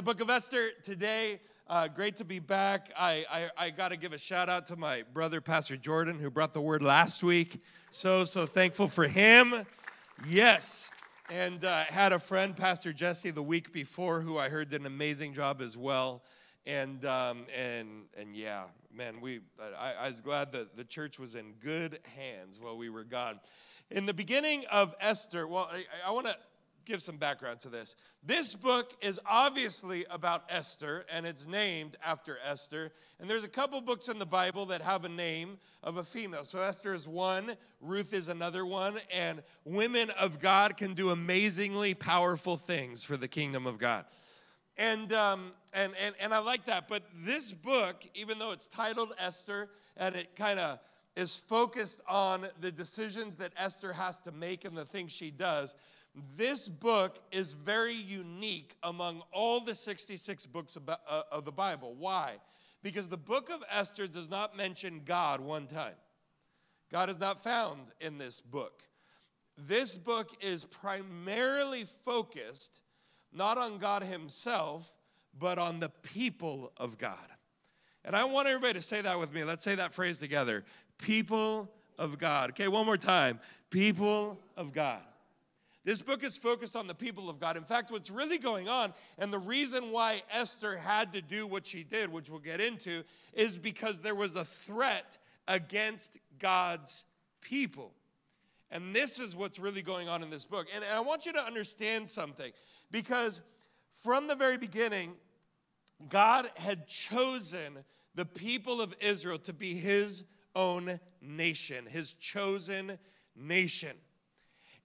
The book of Esther today. Uh, great to be back. I, I, I got to give a shout out to my brother, Pastor Jordan, who brought the word last week. So, so thankful for him. Yes. And uh, had a friend, Pastor Jesse, the week before, who I heard did an amazing job as well. And, um, and, and yeah, man, we, I, I was glad that the church was in good hands while we were gone. In the beginning of Esther, well, I, I want to give some background to this. This book is obviously about Esther, and it's named after Esther. And there's a couple books in the Bible that have a name of a female. So Esther is one, Ruth is another one, and women of God can do amazingly powerful things for the kingdom of God. And, um, and, and, and I like that. But this book, even though it's titled Esther, and it kind of is focused on the decisions that Esther has to make and the things she does, this book is very unique among all the 66 books of, uh, the Bible. Why? Because the book of Esther does not mention God one time. God is not found in this book. This book is primarily focused not on God Himself, but on the people of God. And I want everybody to say that with me. Let's say that phrase together people of God. Okay, one more time. People of God. This book is focused on the people of God. In fact, what's really going on, and the reason why Esther had to do what she did, which we'll get into, is because there was a threat against God's people. And this is what's really going on in this book. And I want you to understand something because from the very beginning, God had chosen the people of Israel to be his own nation, his chosen nation.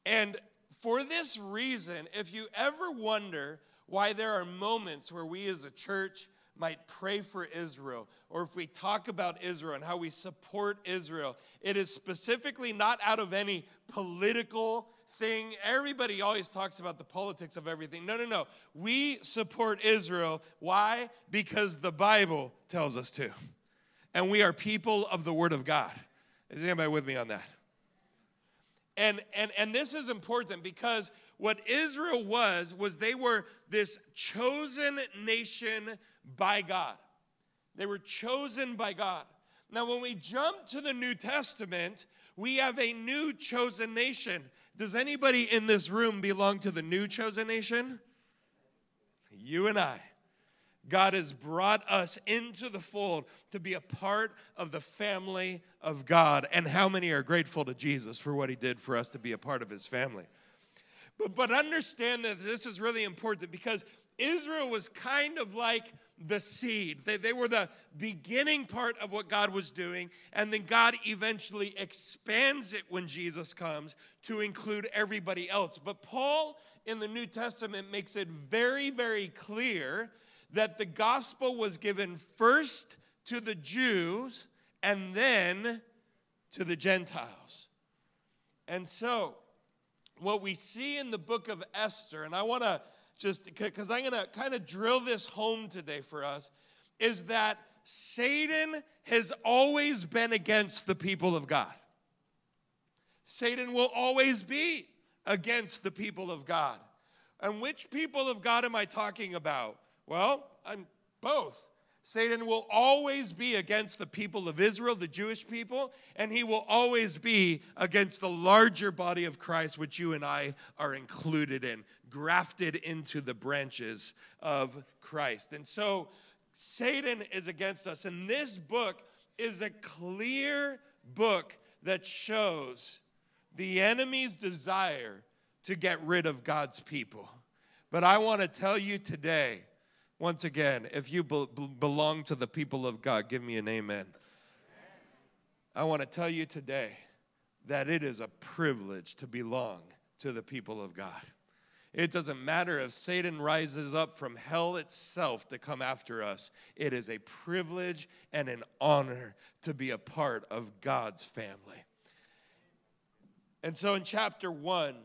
And for this reason, if you ever wonder why there are moments where we as a church might pray for Israel, or if we talk about Israel and how we support Israel, it is specifically not out of any political thing. Everybody always talks about the politics of everything. No, no, no. We support Israel. Why? Because the Bible tells us to. And we are people of the Word of God. Is anybody with me on that? And, and, and this is important because what Israel was, was they were this chosen nation by God. They were chosen by God. Now, when we jump to the New Testament, we have a new chosen nation. Does anybody in this room belong to the new chosen nation? You and I. God has brought us into the fold to be a part of the family of God. And how many are grateful to Jesus for what he did for us to be a part of his family? But, but understand that this is really important because Israel was kind of like the seed. They, they were the beginning part of what God was doing, and then God eventually expands it when Jesus comes to include everybody else. But Paul in the New Testament makes it very, very clear that the gospel was given first to the Jews and then to the Gentiles. And so, what we see in the book of Esther, and I want to just, because I'm going to kind of drill this home today for us, is that Satan has always been against the people of God. Satan will always be against the people of God. And which people of God am I talking about? Well, I'm both. Satan will always be against the people of Israel, the Jewish people, and he will always be against the larger body of Christ, which you and I are included in, grafted into the branches of Christ. And so Satan is against us. And this book is a clear book that shows the enemy's desire to get rid of God's people. But I want to tell you today, once again, if you be- belong to the people of God, give me an amen. I want to tell you today that it is a privilege to belong to the people of God. It doesn't matter if Satan rises up from hell itself to come after us. It is a privilege and an honor to be a part of God's family. And so in chapter 1,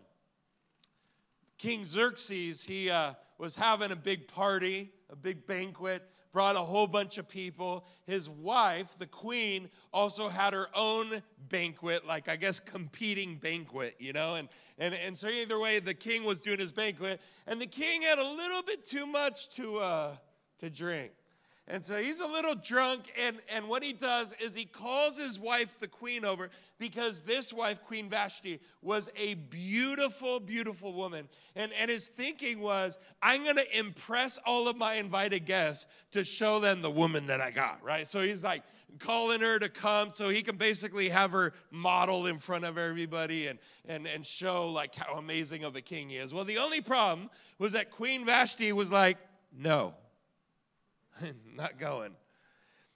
King Xerxes, he uh, was having a big party a big banquet, brought a whole bunch of people. His wife, the queen, also had her own banquet, like I guess competing banquet, you know? And, and, and so, either way, the king was doing his banquet, and the king had a little bit too much to, uh, to drink. And so he's a little drunk, and, and what he does is he calls his wife, the queen, over because this wife, Queen Vashti, was a beautiful, beautiful woman. And, and his thinking was, I'm gonna impress all of my invited guests to show them the woman that I got, right? So he's like calling her to come so he can basically have her model in front of everybody and, and, and show like how amazing of a king he is. Well, the only problem was that Queen Vashti was like, no. not going.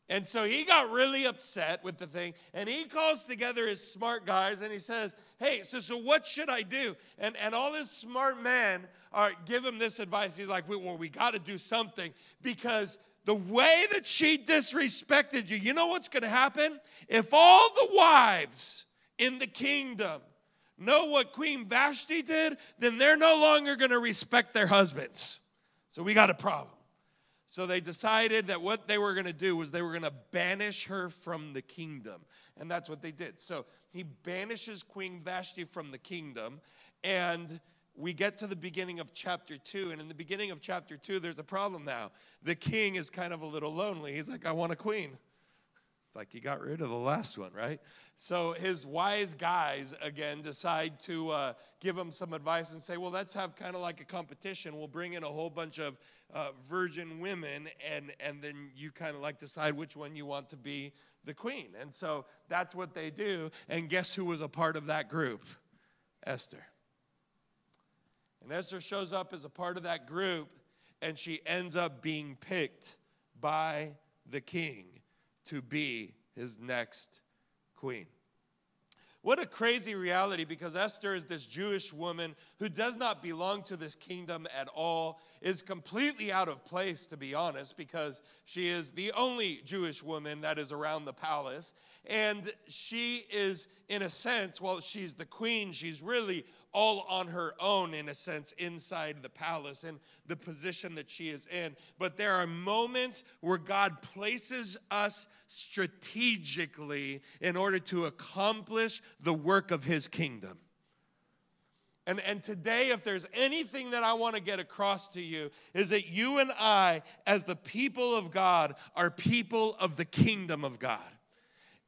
And so he got really upset with the thing, and he calls together his smart guys and he says, Hey, so, so what should I do? And, and all his smart men are give him this advice. He's like, Well, we got to do something because the way that she disrespected you, you know what's going to happen? If all the wives in the kingdom know what Queen Vashti did, then they're no longer going to respect their husbands. So we got a problem. So they decided that what they were going to do was they were going to banish her from the kingdom. And that's what they did. So he banishes Queen Vashti from the kingdom. And we get to the beginning of chapter two. And in the beginning of chapter two, there's a problem now. The king is kind of a little lonely. He's like, I want a queen. It's like he got rid of the last one, right? So his wise guys again decide to uh, give him some advice and say, well, let's have kind of like a competition. We'll bring in a whole bunch of uh, virgin women, and and then you kind of like decide which one you want to be the queen. And so that's what they do. And guess who was a part of that group? Esther. And Esther shows up as a part of that group, and she ends up being picked by the king to be his next queen. What a crazy reality because Esther is this Jewish woman who does not belong to this kingdom at all, is completely out of place, to be honest, because she is the only Jewish woman that is around the palace. And she is, in a sense, well, she's the queen, she's really all on her own, in a sense, inside the palace and the position that she is in. But there are moments where God places us strategically in order to accomplish the work of his kingdom. And, and today, if there's anything that I want to get across to you, is that you and I, as the people of God, are people of the kingdom of God.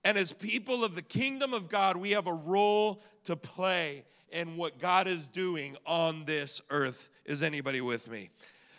And as people of the kingdom of God, we have a role to play in what God is doing on this earth. Is anybody with me?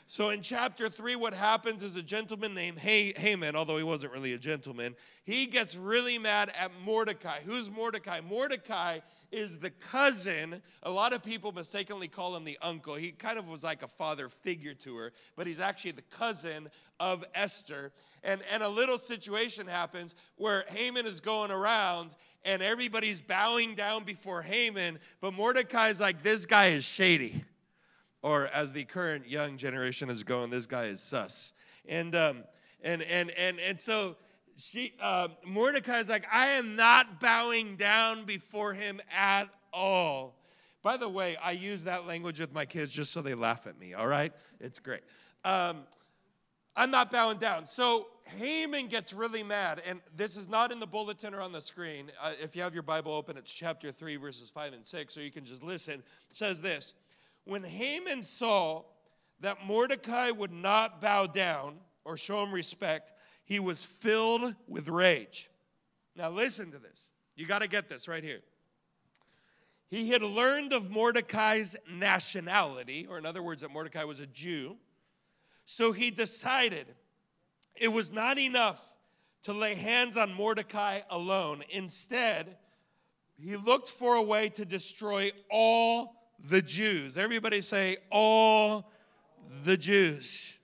So in chapter 3, what happens is a gentleman named Haman, although he wasn't really a gentleman, he gets really mad at Mordecai. Who's Mordecai? Mordecai is the cousin. A lot of people mistakenly call him the uncle. He kind of was like a father figure to her, but he's actually the cousin of Esther. And, and a little situation happens where Haman is going around and everybody's bowing down before Haman, but Mordecai's like, this guy is shady. Or as the current young generation is going, this guy is sus. And, um, and, and, and, and so she, uh, Mordecai's like, I am not bowing down before him at all. By the way, I use that language with my kids just so they laugh at me, all right? It's great. Um, I'm not bowing down. So Haman gets really mad, and this is not in the bulletin or on the screen. Uh, if you have your Bible open, it's chapter 3, verses 5 and 6, or you can just listen. It says this When Haman saw that Mordecai would not bow down or show him respect, he was filled with rage. Now, listen to this. You got to get this right here. He had learned of Mordecai's nationality, or in other words, that Mordecai was a Jew. So he decided it was not enough to lay hands on Mordecai alone. Instead, he looked for a way to destroy all the Jews. Everybody say, all the Jews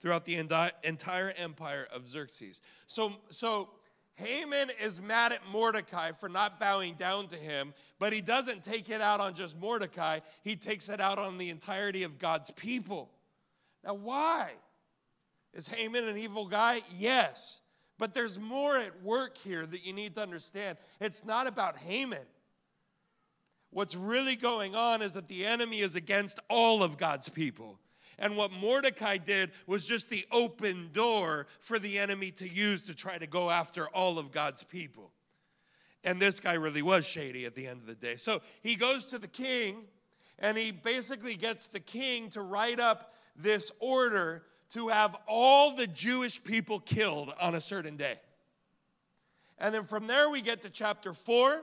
throughout the entire empire of Xerxes. So, so Haman is mad at Mordecai for not bowing down to him, but he doesn't take it out on just Mordecai, he takes it out on the entirety of God's people. Now, why? Is Haman an evil guy? Yes. But there's more at work here that you need to understand. It's not about Haman. What's really going on is that the enemy is against all of God's people. And what Mordecai did was just the open door for the enemy to use to try to go after all of God's people. And this guy really was shady at the end of the day. So he goes to the king and he basically gets the king to write up this order to have all the Jewish people killed on a certain day. And then from there, we get to chapter four.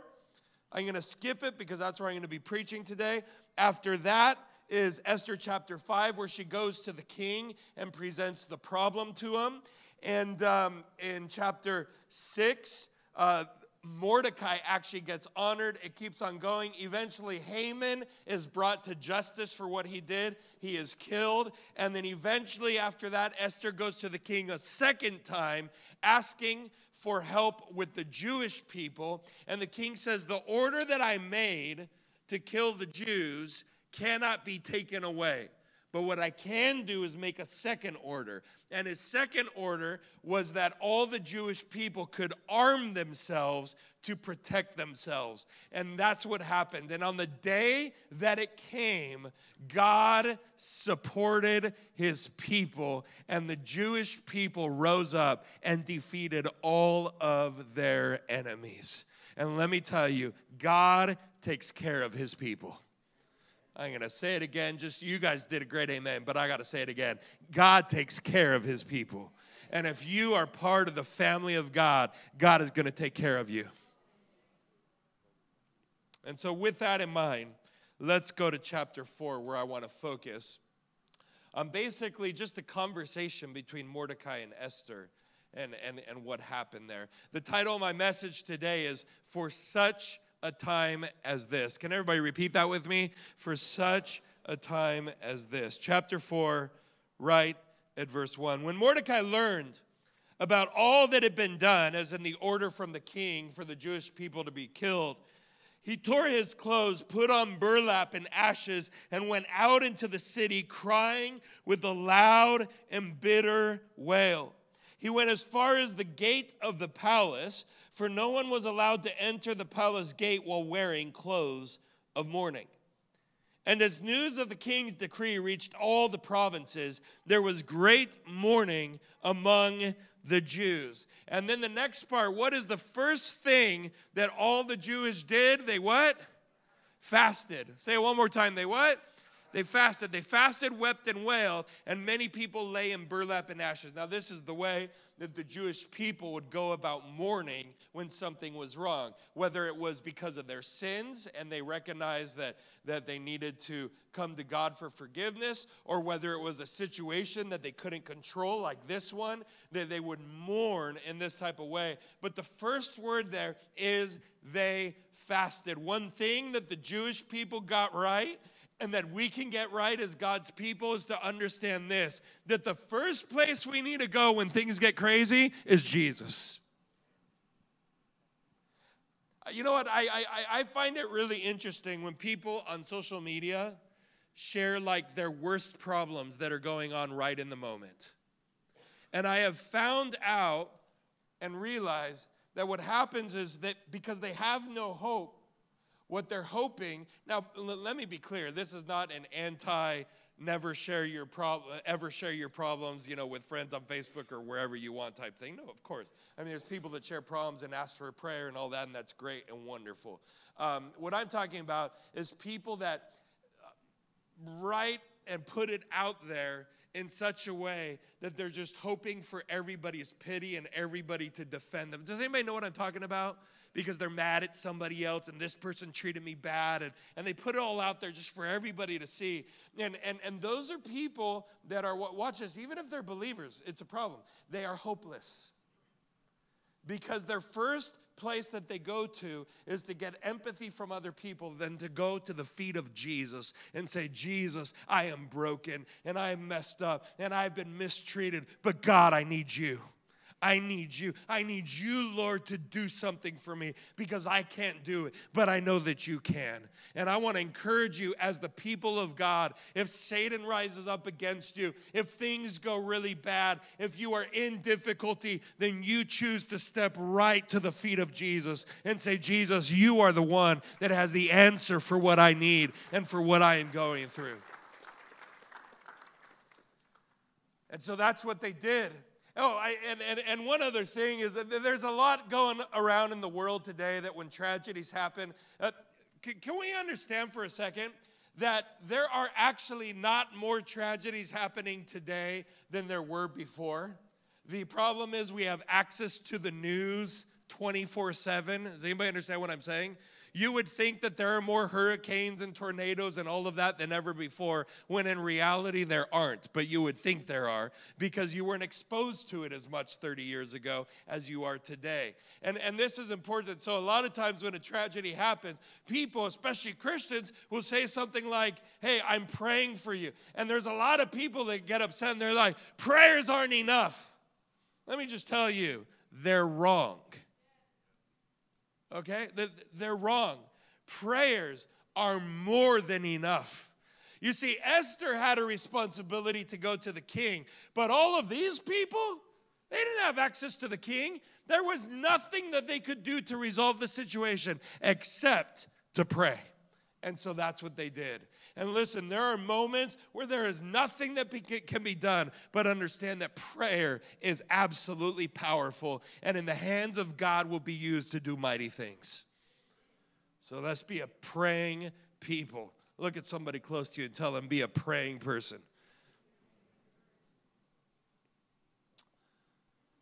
I'm going to skip it because that's where I'm going to be preaching today. After that is Esther chapter 5, where she goes to the king and presents the problem to him. And um, in chapter 6, uh, Mordecai actually gets honored. It keeps on going. Eventually, Haman is brought to justice for what he did. He is killed. And then, eventually, after that, Esther goes to the king a second time, asking for help with the Jewish people. And the king says, The order that I made to kill the Jews cannot be taken away. But what I can do is make a second order. And his second order was that all the Jewish people could arm themselves to protect themselves. And that's what happened. And on the day that it came, God supported his people, and the Jewish people rose up and defeated all of their enemies. And let me tell you, God takes care of his people. I'm going to say it again. Just you guys did a great amen, but I got to say it again. God takes care of his people. And if you are part of the family of God, God is going to take care of you. And so, with that in mind, let's go to chapter 4 where I want to focus on basically just a conversation between Mordecai and Esther and, and, and what happened there. The title of my message today is For Such a time as this. Can everybody repeat that with me? For such a time as this. Chapter 4, right at verse 1. When Mordecai learned about all that had been done, as in the order from the king for the Jewish people to be killed, he tore his clothes, put on burlap and ashes, and went out into the city crying with a loud and bitter wail. He went as far as the gate of the palace for no one was allowed to enter the palace gate while wearing clothes of mourning. And as news of the king's decree reached all the provinces, there was great mourning among the Jews. And then the next part, what is the first thing that all the Jews did? They what? Fasted. Say it one more time. They what? They fasted. They fasted, wept, and wailed, and many people lay in burlap and ashes. Now, this is the way that the Jewish people would go about mourning when something was wrong, whether it was because of their sins and they recognized that, that they needed to come to God for forgiveness, or whether it was a situation that they couldn't control, like this one, that they would mourn in this type of way. But the first word there is they fasted. One thing that the Jewish people got right and that we can get right as God's people is to understand this that the first place we need to go when things get crazy is Jesus. You know what? I, I, I find it really interesting when people on social media share like their worst problems that are going on right in the moment. And I have found out and realized that what happens is that because they have no hope, what they're hoping. Now let me be clear this is not an anti never share your problem ever share your problems you know with friends on facebook or wherever you want type thing. No of course. I mean there's people that share problems and ask for a prayer and all that and that's great and wonderful. Um, what i'm talking about is people that uh, write and put it out there in such a way that they're just hoping for everybody's pity and everybody to defend them. Does anybody know what i'm talking about because they're mad at somebody else and this person treated me bad. And, and they put it all out there just for everybody to see. And, and, and those are people that are, what watch this, even if they're believers, it's a problem. They are hopeless because their first place that they go to is to get empathy from other people than to go to the feet of Jesus and say, Jesus, I am broken and I am messed up and I've been mistreated, but God, I need you. I need you. I need you, Lord, to do something for me because I can't do it, but I know that you can. And I want to encourage you as the people of God if Satan rises up against you, if things go really bad, if you are in difficulty, then you choose to step right to the feet of Jesus and say, Jesus, you are the one that has the answer for what I need and for what I am going through. And so that's what they did. Oh, I, and, and, and one other thing is that there's a lot going around in the world today that when tragedies happen, uh, can, can we understand for a second that there are actually not more tragedies happening today than there were before? The problem is we have access to the news 24 7. Does anybody understand what I'm saying? You would think that there are more hurricanes and tornadoes and all of that than ever before, when in reality there aren't, but you would think there are because you weren't exposed to it as much 30 years ago as you are today. And, and this is important. So, a lot of times when a tragedy happens, people, especially Christians, will say something like, Hey, I'm praying for you. And there's a lot of people that get upset and they're like, Prayers aren't enough. Let me just tell you, they're wrong. Okay? They're wrong. Prayers are more than enough. You see, Esther had a responsibility to go to the king, but all of these people, they didn't have access to the king. There was nothing that they could do to resolve the situation except to pray. And so that's what they did. And listen, there are moments where there is nothing that can be done, but understand that prayer is absolutely powerful and in the hands of God will be used to do mighty things. So let's be a praying people. Look at somebody close to you and tell them, be a praying person.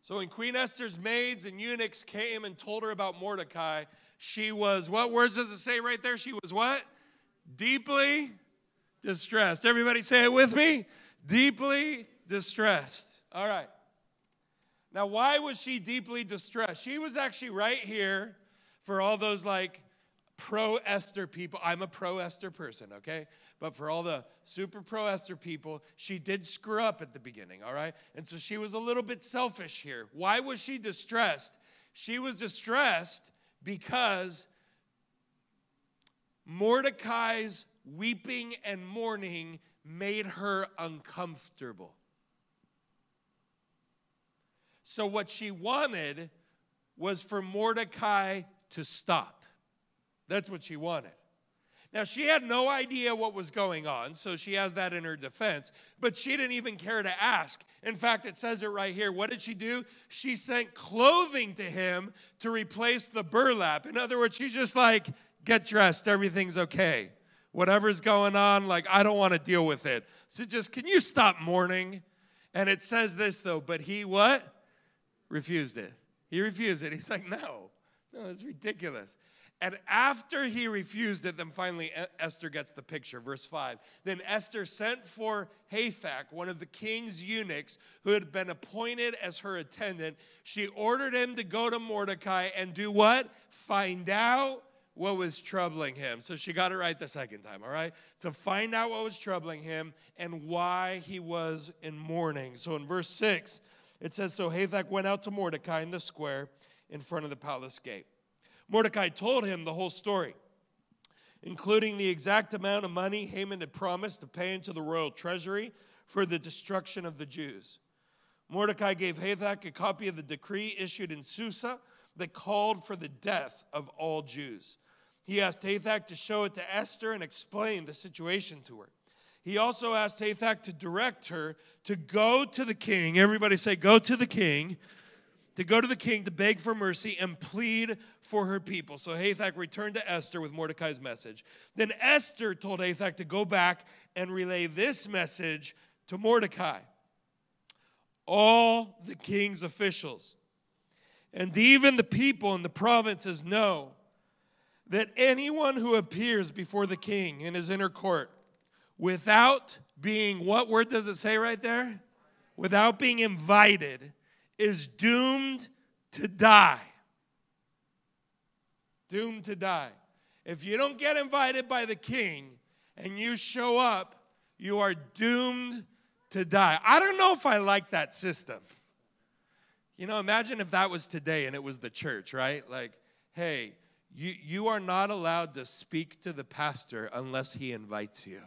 So when Queen Esther's maids and eunuchs came and told her about Mordecai, she was, what words does it say right there? She was what? Deeply distressed. Everybody say it with me. Deeply distressed. All right. Now, why was she deeply distressed? She was actually right here for all those like pro Esther people. I'm a pro Esther person, okay? But for all the super pro Esther people, she did screw up at the beginning, all right? And so she was a little bit selfish here. Why was she distressed? She was distressed because Mordecai's weeping and mourning made her uncomfortable. So, what she wanted was for Mordecai to stop. That's what she wanted. Now, she had no idea what was going on, so she has that in her defense, but she didn't even care to ask. In fact, it says it right here. What did she do? She sent clothing to him to replace the burlap. In other words, she's just like, get dressed, everything's okay whatever's going on, like, I don't want to deal with it. So just, can you stop mourning? And it says this, though, but he what? Refused it. He refused it. He's like, no, no, it's ridiculous. And after he refused it, then finally Esther gets the picture. Verse 5. Then Esther sent for Hathach, one of the king's eunuchs who had been appointed as her attendant. She ordered him to go to Mordecai and do what? Find out what was troubling him. So she got it right the second time, all right? So find out what was troubling him and why he was in mourning. So in verse 6, it says So Hathach went out to Mordecai in the square in front of the palace gate. Mordecai told him the whole story, including the exact amount of money Haman had promised to pay into the royal treasury for the destruction of the Jews. Mordecai gave Hathach a copy of the decree issued in Susa that called for the death of all Jews. He asked Hathach to show it to Esther and explain the situation to her. He also asked Hathach to direct her to go to the king. Everybody say, Go to the king. To go to the king to beg for mercy and plead for her people. So Hathach returned to Esther with Mordecai's message. Then Esther told Hathach to go back and relay this message to Mordecai. All the king's officials and even the people in the provinces know that anyone who appears before the king in his inner court without being, what word does it say right there? Without being invited is doomed to die. Doomed to die. If you don't get invited by the king and you show up, you are doomed to die. I don't know if I like that system. You know, imagine if that was today and it was the church, right? Like, hey, you, you are not allowed to speak to the pastor unless he invites you.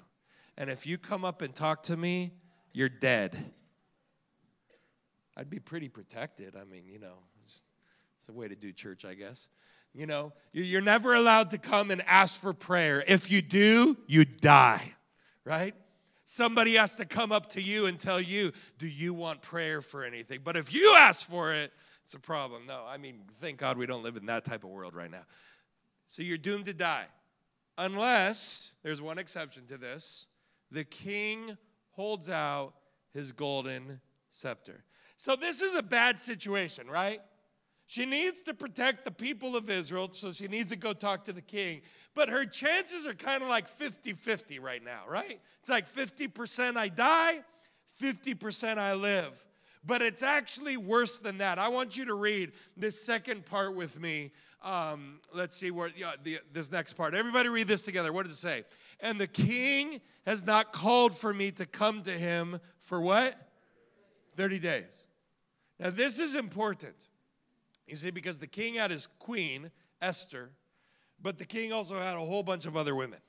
And if you come up and talk to me, you're dead. I'd be pretty protected. I mean, you know, it's, a way to do church, I guess. You know, you're never allowed to come and ask for prayer. If you do, you die, right? Somebody has to come up to you and tell you, Do you want prayer for anything? But if you ask for it, it's a problem. No, I mean, thank God we don't live in that type of world right now. So you're doomed to die. Unless, there's one exception to this, the king holds out his golden scepter. So this is a bad situation, right? She needs to protect the people of Israel, so she needs to go talk to the king. But her chances are kind of like 50 50 right now, right? It's like 50% I die, 50% I live. But it's actually worse than that. I want you to read this second part with me. Um, let's see where yeah, the, this next part. Everybody read this together. What does it say? And the king has not called for me to come to him for what? 30 days. Now, this is important. You see, because the king had his queen, Esther, but the king also had a whole bunch of other women.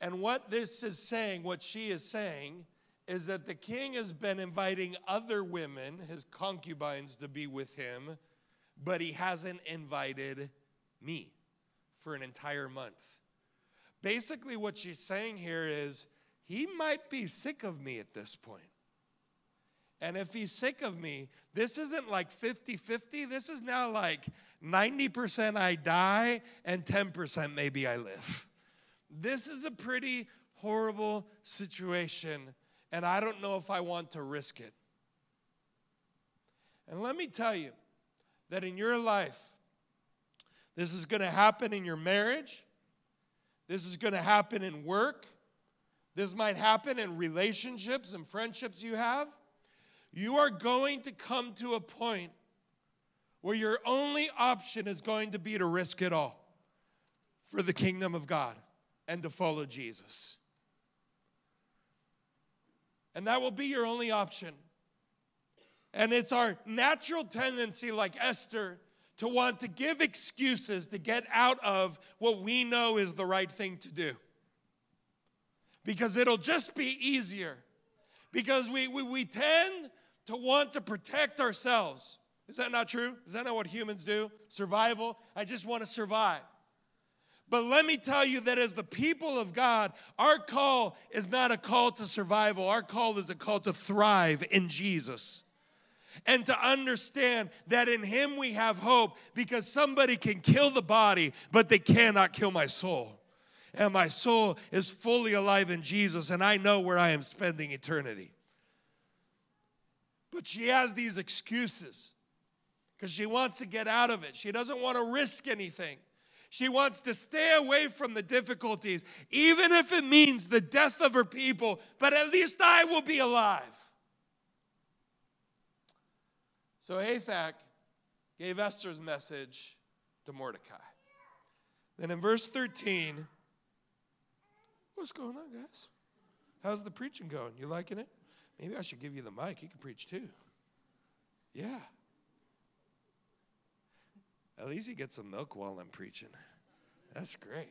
And what this is saying, what she is saying, is that the king has been inviting other women, his concubines, to be with him, but he hasn't invited me for an entire month. Basically, what she's saying here is he might be sick of me at this point. And if he's sick of me, this isn't like 50 50. This is now like 90% I die and 10% maybe I live. This is a pretty horrible situation, and I don't know if I want to risk it. And let me tell you that in your life, this is going to happen in your marriage, this is going to happen in work, this might happen in relationships and friendships you have you are going to come to a point where your only option is going to be to risk it all for the kingdom of God and to follow Jesus. And that will be your only option. And it's our natural tendency, like Esther, to want to give excuses to get out of what we know is the right thing to do. Because it'll just be easier. Because we, we, we tend to want to protect ourselves. Is that not true? Is that not what humans do? Survival? I just want to survive. But let me tell you that as the people of God, our call is not a call to survival. Our call is a call to thrive in Jesus. And to understand that in Him we have hope because somebody can kill the body, but they cannot kill my soul. And my soul is fully alive in Jesus, and I know where I am spending eternity. But she has these excuses because she wants to get out of it. She doesn't want to risk anything. She wants to stay away from the difficulties, even if it means the death of her people, but at least I will be alive. So Hathach gave Esther's message to Mordecai. Then in verse 13, what's going on, guys? How's the preaching going? You liking it? Maybe I should give you the mic. You can preach too. Yeah. At least you get some milk while I'm preaching. That's great.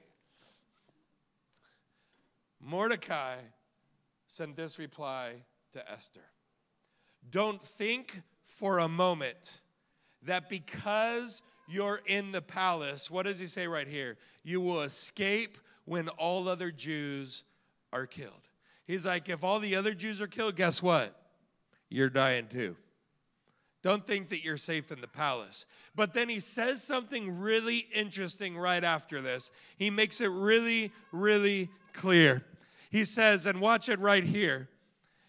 Mordecai sent this reply to Esther Don't think for a moment that because you're in the palace, what does he say right here? You will escape when all other Jews are killed. He's like, if all the other Jews are killed, guess what? You're dying too. Don't think that you're safe in the palace. But then he says something really interesting right after this. He makes it really, really clear. He says, and watch it right here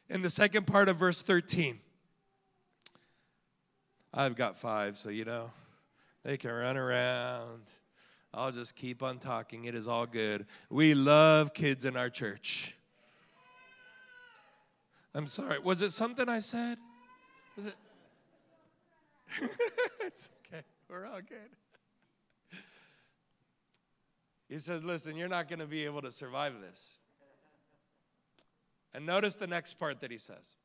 in the second part of verse 13. I've got five, so you know, they can run around. I'll just keep on talking. It is all good. We love kids in our church. I'm sorry. Was it something I said? Was it? it's okay. We're all good. He says, Listen, you're not going to be able to survive this. And notice the next part that he says.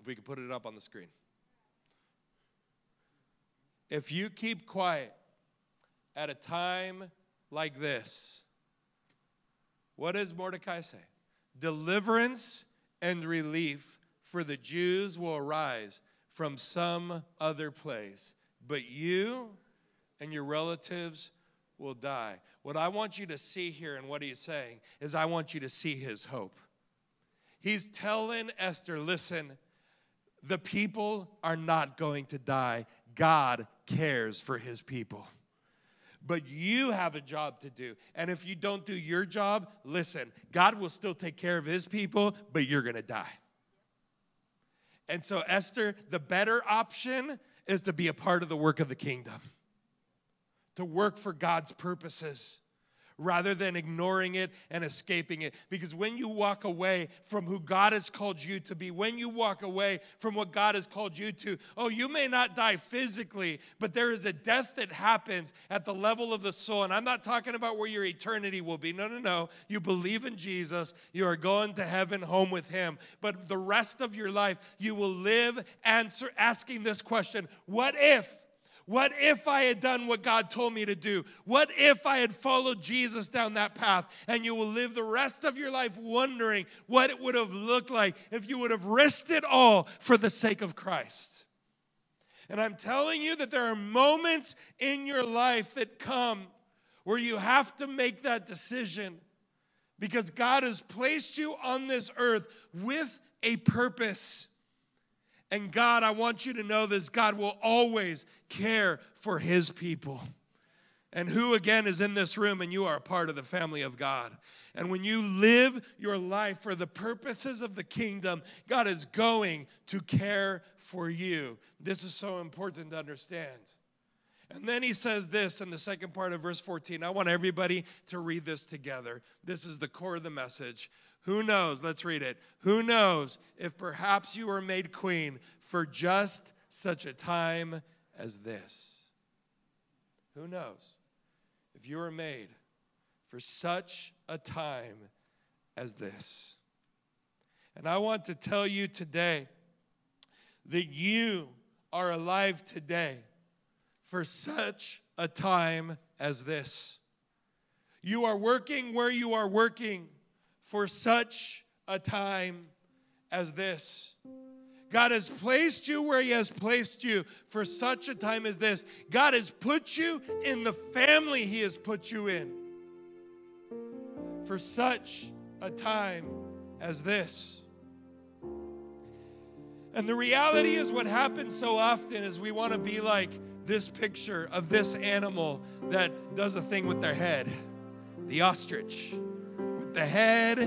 If we could put it up on the screen. If you keep quiet at a time like this, what does Mordecai say? Deliverance and relief for the Jews will arise from some other place, but you and your relatives will die. What I want you to see here and what he's saying is, I want you to see his hope. He's telling Esther, listen, the people are not going to die. God cares for his people. But you have a job to do. And if you don't do your job, listen, God will still take care of his people, but you're to die. And so, Esther, the better option is to be a part of the work of the kingdom, to work for God's purposes rather than ignoring it and escaping it. Because when you walk away from who God has called you to be, when you walk away from what God has called you to, oh, you may not die physically, but there is a death that happens at the level of the soul. And I'm not talking about where your eternity will be. No, no, no. You believe in Jesus, you are going to heaven, home with Him. But the rest of your life, you will live answer, asking this question What if? What if I had done what God told me to do? What if I had followed Jesus down that path? And you will live the rest of your life wondering what it would have looked like if you would have risked it all for the sake of Christ. And I'm telling you that there are moments in your life that come where you have to make that decision because God has placed you on this earth with a purpose. And God, I want you to know this God will always care for his people. And who again is in this room and you are a part of the family of God. And when you live your life for the purposes of the kingdom, God is going to care for you. This is so important to understand. And then he says this in the second part of verse 14. I want everybody to read this together. This is the core of the message. Who knows? Let's read it. Who knows if perhaps you were made queen for just such a time as this? Who knows if you were made for such a time as this? And I want to tell you today that you are alive today for such a time as this. You are working where you are working for such a time as this. God has placed you where He has placed you for such a time as this. God has put you in the family He has put you in for such a time as this. And the reality is, what happens so often is we want to be like this picture of this animal that does a thing with their head the ostrich the head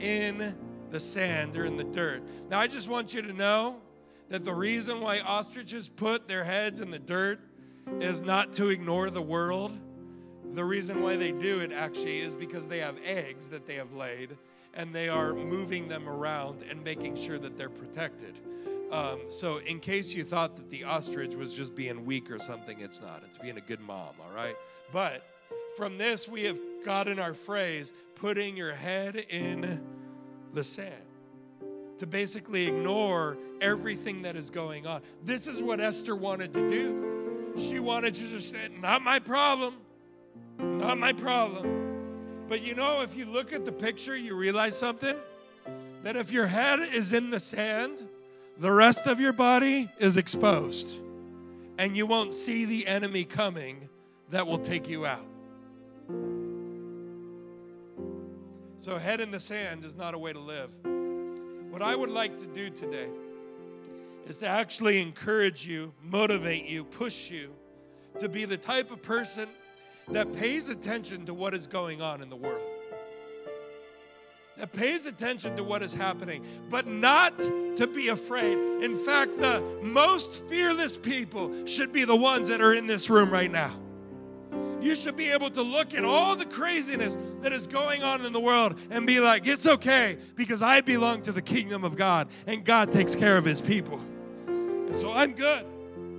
in the sand or in the dirt. Now, I just want you to know that the reason why ostriches put their heads in the dirt is not to ignore the world. The reason why they do it actually is because they have eggs that they have laid and they are moving them around and making sure that they're protected. Um, so, in case you thought that the ostrich was just being weak or something, it's not. It's being a good mom, all right? But from this, we have gotten our phrase, putting your head in the sand to basically ignore everything that is going on. This is what Esther wanted to do. She wanted to just say, Not my problem, not my problem. But you know, if you look at the picture, you realize something that if your head is in the sand, the rest of your body is exposed, and you won't see the enemy coming that will take you out. So, head in the sand is not a way to live. What I would like to do today is to actually encourage you, motivate you, push you to be the type of person that pays attention to what is going on in the world. That pays attention to what is happening, but not to be afraid. In fact, the most fearless people should be the ones that are in this room right now you should be able to look at all the craziness that is going on in the world and be like, it's okay because I belong to the kingdom of God and God takes care of his people. And so I'm good.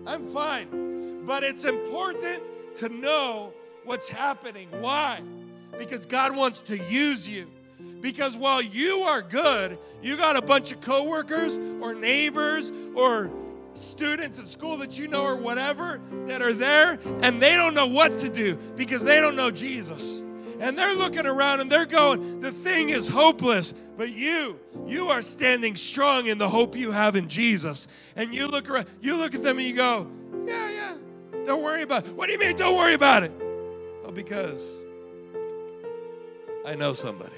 I'm fine. But it's important to know what's happening. Why? Because God wants to use you. Because while you are good, you got a bunch of coworkers or neighbors or students at school that you know or whatever that are there and they don't know what to do because they don't know Jesus. And they're looking around and they're going, the thing is hopeless. But you, you are standing strong in the hope you have in Jesus. And you look around, you look at them and you go, yeah, yeah, don't worry about it. What do you mean, don't worry about it? I'll because I know somebody.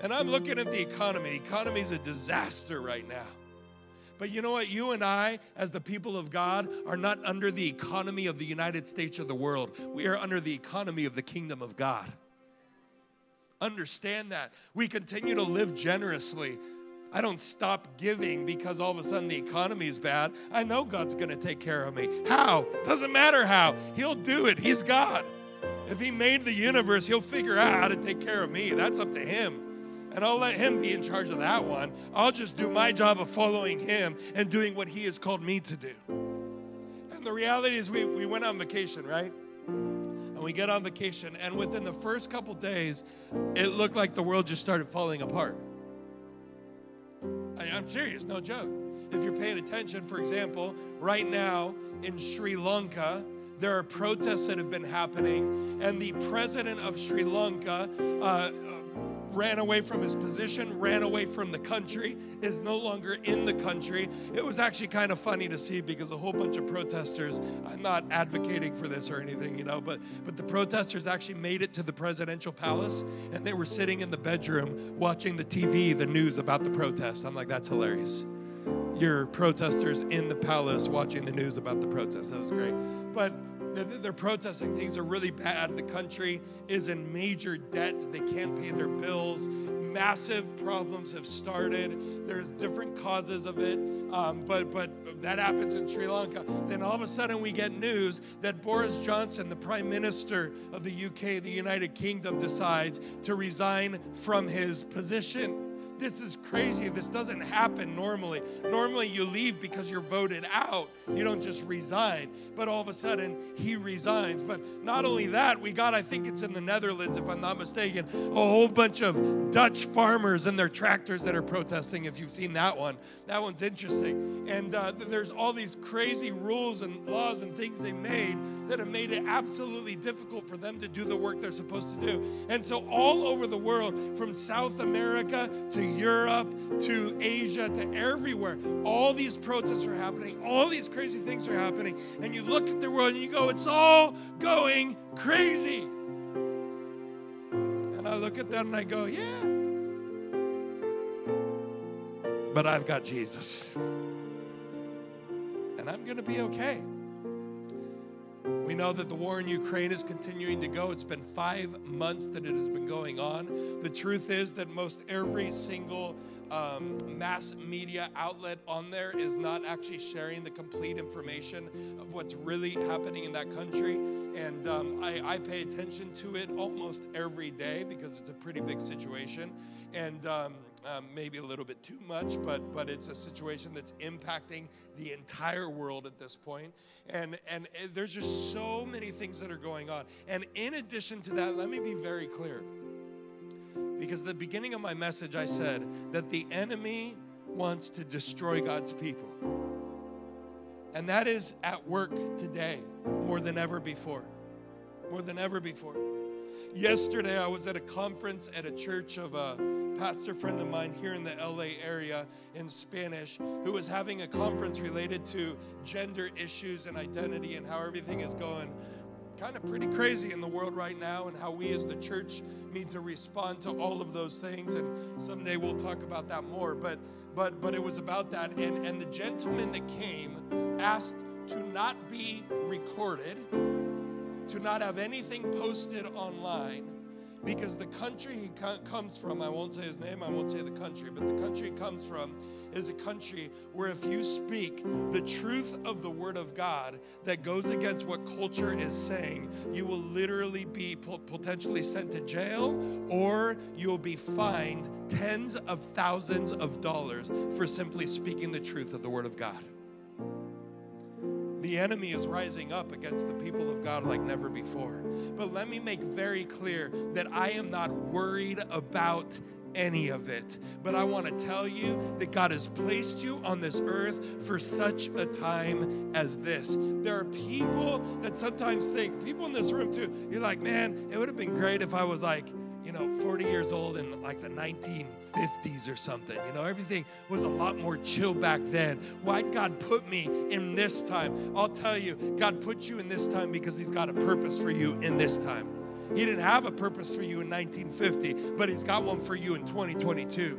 And I'm looking at the economy. The economy is a disaster right now. But you know what? You and I, as the people of God, are not under the economy of the United States or the world. We are under the economy of the kingdom of God. Understand that. We continue to live generously. I don't stop giving because all of a sudden the economy is bad. I know God's going to take care of me. How? Doesn't matter how. He'll do it. He's God. If He made the universe, He'll figure out how to take care of me. That's up to Him and I'll let him be in charge of that one. I'll just do my job of following him and doing what he has called me to do. And the reality is, we, we went on vacation, right? And we get on vacation, and within the first couple days, it looked like the world just started falling apart. I, I'm serious, no joke. If you're paying attention, for example, right now in Sri Lanka, there are protests that have been happening, and the president of Sri Lanka uh, ran away from his position, ran away from the country, is no longer in the country. It was actually kind of funny to see because a whole bunch of protesters, I'm not advocating for this or anything, you know, but but the protesters actually made it to the presidential palace and they were sitting in the bedroom watching the TV, the news about the protest. I'm like, that's hilarious. Your protesters in the palace watching the news about the protest. That was great. But they're protesting. Things are really bad. The country is in major debt. They can't pay their bills. Massive problems have started. There's different causes of it, um, but but that happens in Sri Lanka. Then all of a sudden we get news that Boris Johnson, the Prime Minister of the UK, the United Kingdom, decides to resign from his position. This is crazy. This doesn't happen normally. Normally, you leave because you're voted out. You don't just resign. But all of a sudden, he resigns. But not only that, we got, I think it's in the Netherlands, if I'm not mistaken, a whole bunch of Dutch farmers and their tractors that are protesting. If you've seen that one, that one's interesting. And uh, there's all these crazy rules and laws and things they made that have made it absolutely difficult for them to do the work they're supposed to do. And so, all over the world, from South America to Europe to Asia to everywhere, all these protests are happening, all these crazy things are happening. And you look at the world and you go, it's all going crazy. And I look at that and I go, yeah. But I've got Jesus. And I'm going to be okay. We know that the war in Ukraine is continuing to go. It's been five months that it has been going on. The truth is that most every single um, mass media outlet on there is not actually sharing the complete information of what's really happening in that country. And um, I, I, pay attention to it almost every day because it's a pretty big situation. And um, um, maybe a little bit too much, but but it's a situation that's impacting the entire world at this point. And and there's just so many things that are going on. And in addition to that, let me be very clear. Because the beginning of my message, I said that the enemy wants to destroy God's people. And that is at work today more than ever before. More than ever before. Yesterday, I was at a conference at a church of a pastor friend of mine here in the LA area in Spanish who was having a conference related to gender issues and identity and how everything is going. Kind of pretty crazy in the world right now and how we as the church need to respond to all of those things and someday we'll talk about that more. But but but it was about that and and the gentleman that came asked to not be recorded to not have anything posted online because the country he comes from, I won't say his name, I won't say the country, but the country he comes from is a country where if you speak the truth of the Word of God that goes against what culture is saying, you will literally be potentially sent to jail or you'll be fined tens of thousands of dollars for simply speaking the truth of the Word of God. The enemy is rising up against the people of God like never before. But let me make very clear that I am not worried about any of it. But I want to tell you that God has placed you on this earth for such a time as this. There are people that sometimes think, people in this room too, you're like, man, it would have been great if I was like you know, 40 years old in like the 1950s or something. You know, everything was a lot more chill back then. Why'd God put me in this time? I'll tell you, God put you in this time because He's got a purpose for you in this time. He didn't have a purpose for you in 1950, but He's got one for you in 2022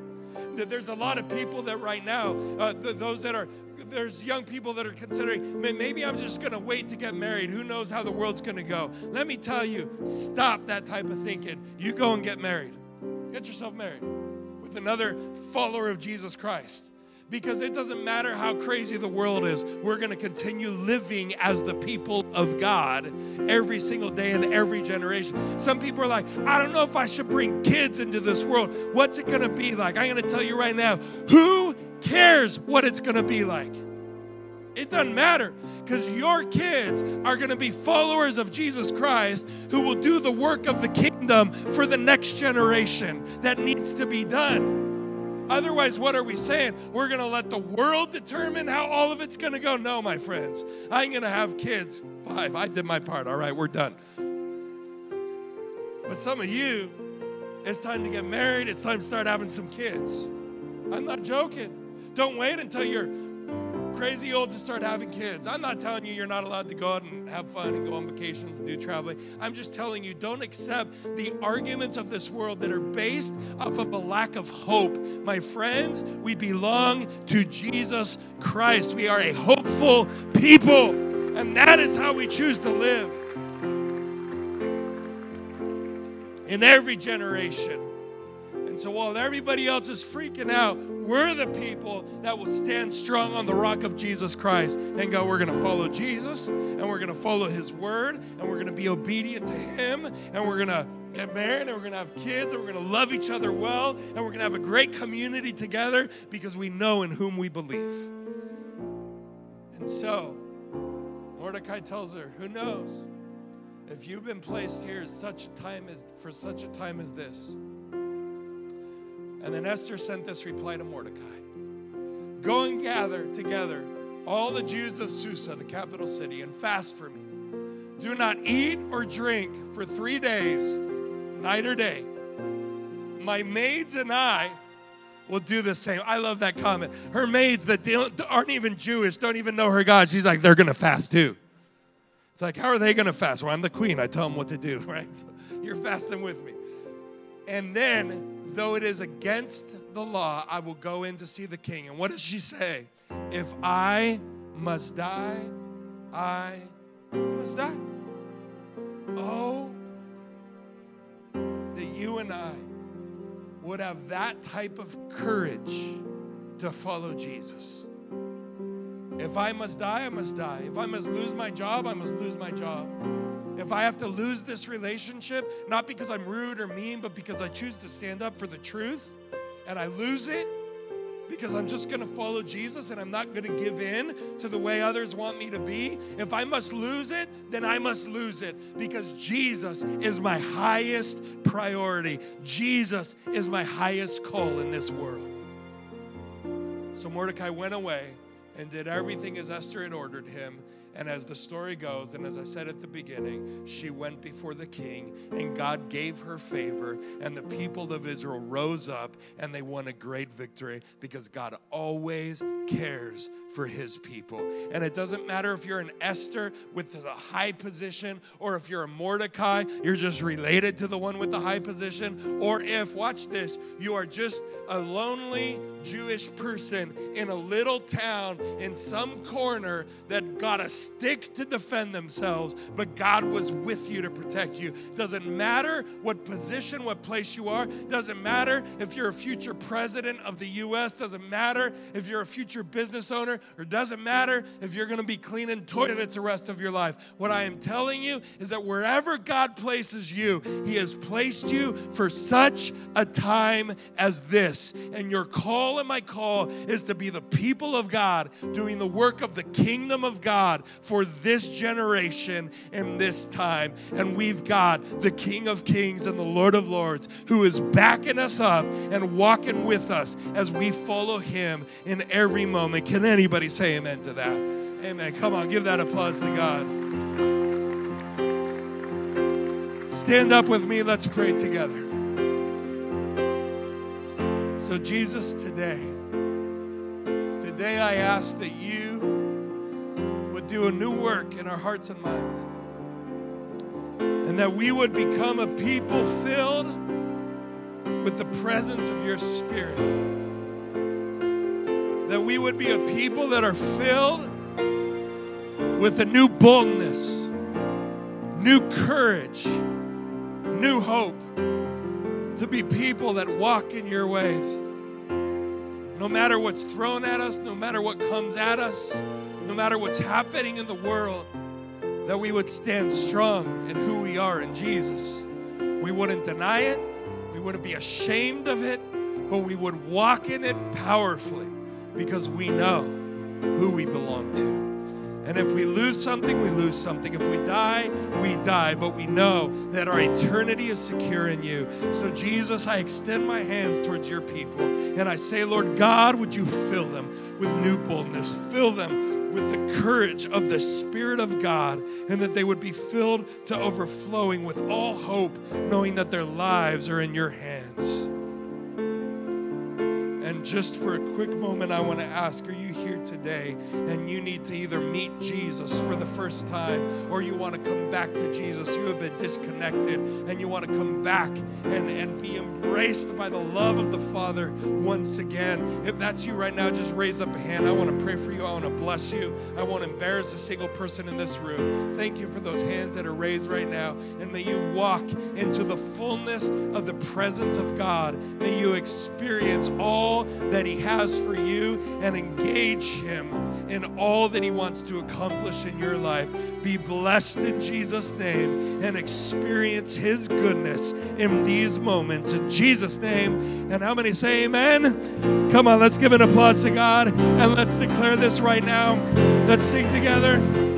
there's a lot of people that right now, uh, th- those that are, there's young people that are considering, maybe I'm just going to wait to get married. Who knows how the world's going to go? Let me tell you, stop that type of thinking. You go and get married. Get yourself married with another follower of Jesus Christ because it doesn't matter how crazy the world is, we're going to continue living as the people of God every single day in every generation. Some people are like, I don't know if I should bring kids into this world. What's it going to be like? I'm going to tell you right now who cares what it's going to be like? It doesn't matter because your kids are going to be followers of Jesus Christ who will do the work of the kingdom for the next generation that needs to be done. Otherwise, what are we saying? We're going to let the world determine how all of it's going to go? No, my friends. I'm going to have kids. Five. I did my part. All right, we're done. But some of you, it's time to get married. It's time to start having some kids. I'm not joking. Don't wait until you're crazy old to start having kids. I'm not telling you you're not allowed to go out and have fun and go on vacations and do traveling. I'm just telling you don't accept the arguments of this world that are based off of a lack of hope. My friends, we belong to Jesus Christ. We are a hopeful people, and that is how we choose to live. In every generation. And so while everybody else is freaking out, we're the people that will stand strong on the rock of Jesus Christ and go, we're going to follow Jesus and we're going to follow his word and we're going to be obedient to him and we're going to get married and we're going to have kids and we're going to love each other well and we're going to have a great community together because we know in whom we believe. And so, Mordecai tells her, who knows? If you've been placed here such a time as for such a time as this, and then Esther sent this reply to Mordecai Go and gather together all the Jews of Susa, the capital city, and fast for me. Do not eat or drink for three days, night or day. My maids and I will do the same. I love that comment. Her maids that aren't even Jewish, don't even know her God, she's like, they're going to fast too. It's like, how are they going to fast? Well, I'm the queen. I tell them what to do, right? So you're fasting with me. And then though it is against the law, I will go in to see the king. And what does she say? If I must die, I must die. Oh, that you and I would have that type of courage to follow Jesus. If I must die, I must die. If I must lose my job, I must lose my job. If I have to lose this relationship, not because I'm rude or mean, but because I choose to stand up for the truth and I lose it because I'm just going to follow Jesus and I'm not going to give in to the way others want me to be. If I must lose it, then I must lose it because Jesus is my highest priority. Jesus is my highest call in this world. So Mordecai went away and did everything as Esther had ordered him. And as the story goes, and as I said at the beginning, she went before the king, and God gave her favor, and the people of Israel rose up and they won a great victory because God always cares for his people. And it doesn't matter if you're an Esther with a high position or if you're a Mordecai, you're just related to the one with the high position, or if, watch this, you are just a lonely Jewish person in a little town in some corner that got a stick to defend themselves, but God was with you to protect you. Doesn't matter what position, what place you are, doesn't matter if you're a future president of the US, doesn't matter if you're a future business owner, or doesn't matter if you're going to be cleaning toilets the rest of your life. What I am telling you is that wherever God places you, He has placed you for such a time as this. And your call and my call is to be the people of God doing the work of the kingdom of God for this generation and this time. And we've got the King of Kings and the Lord of Lords who is backing us up and walking with us as we follow Him in every moment. Can anybody? Anybody say amen to that? Amen. Come on, give that applause to God. Stand up with me. Let's pray together. So, Jesus, today, today I ask that you would do a new work in our hearts and minds. And that we would become a people filled with the presence of your Spirit. That we would be a people that are filled with a new boldness, new courage, new hope to be people that walk in your ways. No matter what's thrown at us, no matter what comes at us, no matter what's happening in the world, that we would stand strong in who we are in Jesus. We wouldn't deny it, we wouldn't be ashamed of it, but we would walk in it powerfully because we know who we belong to. And if we lose something, we lose something. If we die, we die. But we know that our eternity is secure in you. So, Jesus, I extend my hands towards your people. And I say, Lord God, would you fill them with new boldness? Fill them with the courage of the Spirit of God, and that they would be filled to overflowing with all hope, knowing that their lives are in your hands. Just for a quick moment, I want to ask Are you here today and you need to either meet Jesus for the first time or you want to come back to Jesus? You have been disconnected and you want to come back and, and be embraced by the love of the Father once again. If that's you right now, just raise up a hand. I want to pray for you. I want to bless you. I won't embarrass a single person in this room. Thank you for those hands that are raised right now. And may you walk into the fullness of the presence of God. May you experience all that He has for you and engage Him in all that He wants to accomplish in your life. Be blessed in Jesus' name and experience His goodness in these moments. In Jesus' name. And how many say amen? Come on, let's give an applause to God and let's declare this right now. Let's sing together.